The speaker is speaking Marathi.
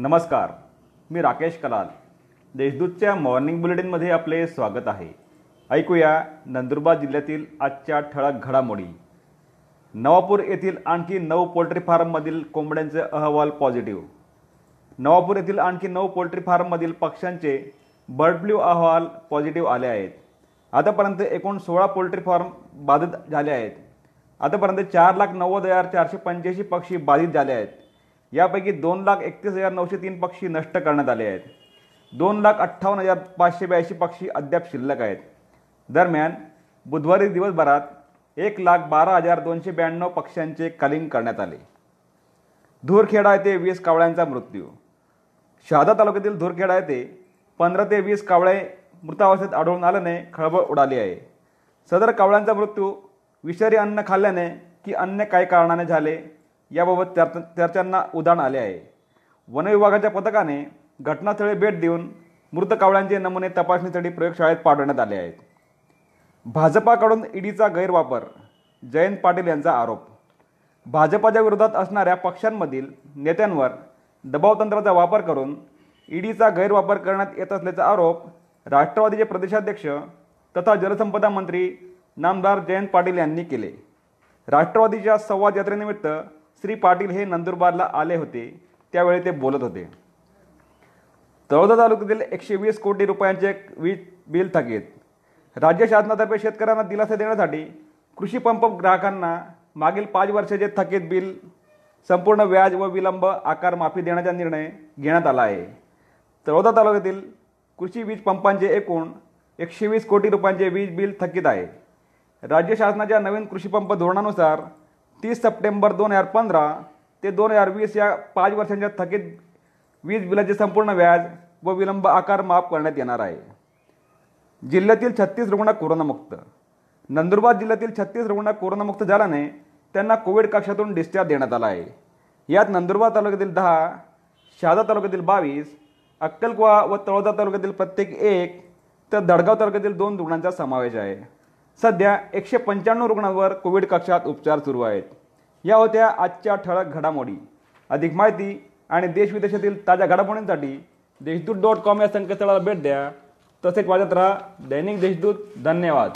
नमस्कार मी राकेश कलाल. देशदूतच्या मॉर्निंग बुलेटिनमध्ये आपले स्वागत आहे. ऐकूया नंदुरबार जिल्ह्यातील आजच्या ठळक घडामोडी. नवापूर येथील आणखी नऊ पोल्ट्री फार्ममधील कोंबड्यांचे अहवाल पॉझिटिव्ह. नवापूर येथील आणखी नऊ पोल्ट्री फार्ममधील पक्ष्यांचे बर्ड फ्लू अहवाल पॉझिटिव्ह आले आहेत. आतापर्यंत एकूण सोळा पोल्ट्री फार्म बाधित झाले आहेत. आतापर्यंत चार लाख नव्वद हजार चारशे पंच्याऐंशी पक्षी बाधित झाले आहेत. यापैकी दोन लाख एकतीस हजार नऊशे तीन पक्षी नष्ट करण्यात आले आहेत. दोन लाख अठ्ठावन्न हजार पाचशे ब्याऐंशी पक्षी अद्याप शिल्लक आहेत. दरम्यान बुधवारी दिवसभरात एक लाख बारा हजार दोनशे ब्याण्णव पक्ष्यांचे कलिंग करण्यात आले. धुरखेडा येथे वीस कावळ्यांचा मृत्यू. शहादा तालुक्यातील धुरखेडा येथे पंधरा ते वीस कावळे मृतावस्थेत आढळून आल्याने खळबळ उडाली आहे. सदर कावळ्यांचा मृत्यू विषारी अन्न खाल्ल्याने की अन्य काही कारणाने झाले याबाबत चर्चा चर्चांना उदाहरण आले आहे. वनविभागाच्या पथकाने घटनास्थळी भेट देऊन मृत कावळ्यांचे नमुने तपासणीसाठी प्रयोगशाळेत पाठवण्यात आले आहेत. भाजपाकडून ईडीचा गैरवापर जयंत पाटील यांचा आरोप. भाजपाच्या विरोधात असणाऱ्या पक्षांमधील नेत्यांवर दबावतंत्राचा वापर करून ईडीचा गैरवापर करण्यात येत असल्याचा आरोप राष्ट्रवादीचे प्रदेशाध्यक्ष तथा जलसंपदा मंत्री नामदार जयंत पाटील यांनी केले. राष्ट्रवादीच्या संवाद यात्रेनिमित्त श्री पाटील हे नंदुरबारला आले होते त्यावेळी ते बोलत होते. तळोदा तालुक्यातील एकशे वीस कोटी रुपयांचे वीज बिल थकीत. राज्य शासनातर्फे शेतकऱ्यांना दिलासा देण्यासाठी कृषी पंप ग्राहकांना मागील पाच वर्षाचे थकीत बिल संपूर्ण व्याज व विलंब आकार माफी देण्याचा निर्णय घेण्यात आला आहे. तळोदा तालुक्यातील कृषी वीज पंपांचे एकूण एकशे वीस कोटी रुपयांचे वीज बिल थकीत आहे. राज्य शासनाच्या नवीन कृषी पंप धोरणानुसार तीस सप्टेंबर दोन हजार पंधरा ते दोन हजार वीस या पाच वर्षांच्या थकीत वीज बिलाचे संपूर्ण व्याज व विलंब आकार माफ करण्यात येणार आहे. जिल्ह्यातील छत्तीस रुग्ण कोरोनामुक्त. नंदुरबार जिल्ह्यातील छत्तीस रुग्ण कोरोनामुक्त झाल्याने त्यांना कोविड कक्षातून डिस्चार्ज देण्यात आला आहे. यात नंदुरबार तालुक्यातील दहा शहादा तालुक्यातील बावीस अक्कलकुवा व तळोदा तालुक्यातील प्रत्येक एक तर दडगाव तालुक्यातील दोन रुग्णांचा समावेश आहे. सध्या एकशे पंच्याण्णव रुग्णांवर कोविड कक्षात उपचार सुरू आहेत. या होत्या आजच्या ठळक घडामोडी. अधिक माहिती आणि देशविदेशातील ताज्या घडामोडींसाठी देशदूत डॉट कॉम या संकेतस्थळाला भेट द्या. तसेच वाजत राहा दैनिक देशदूत. धन्यवाद.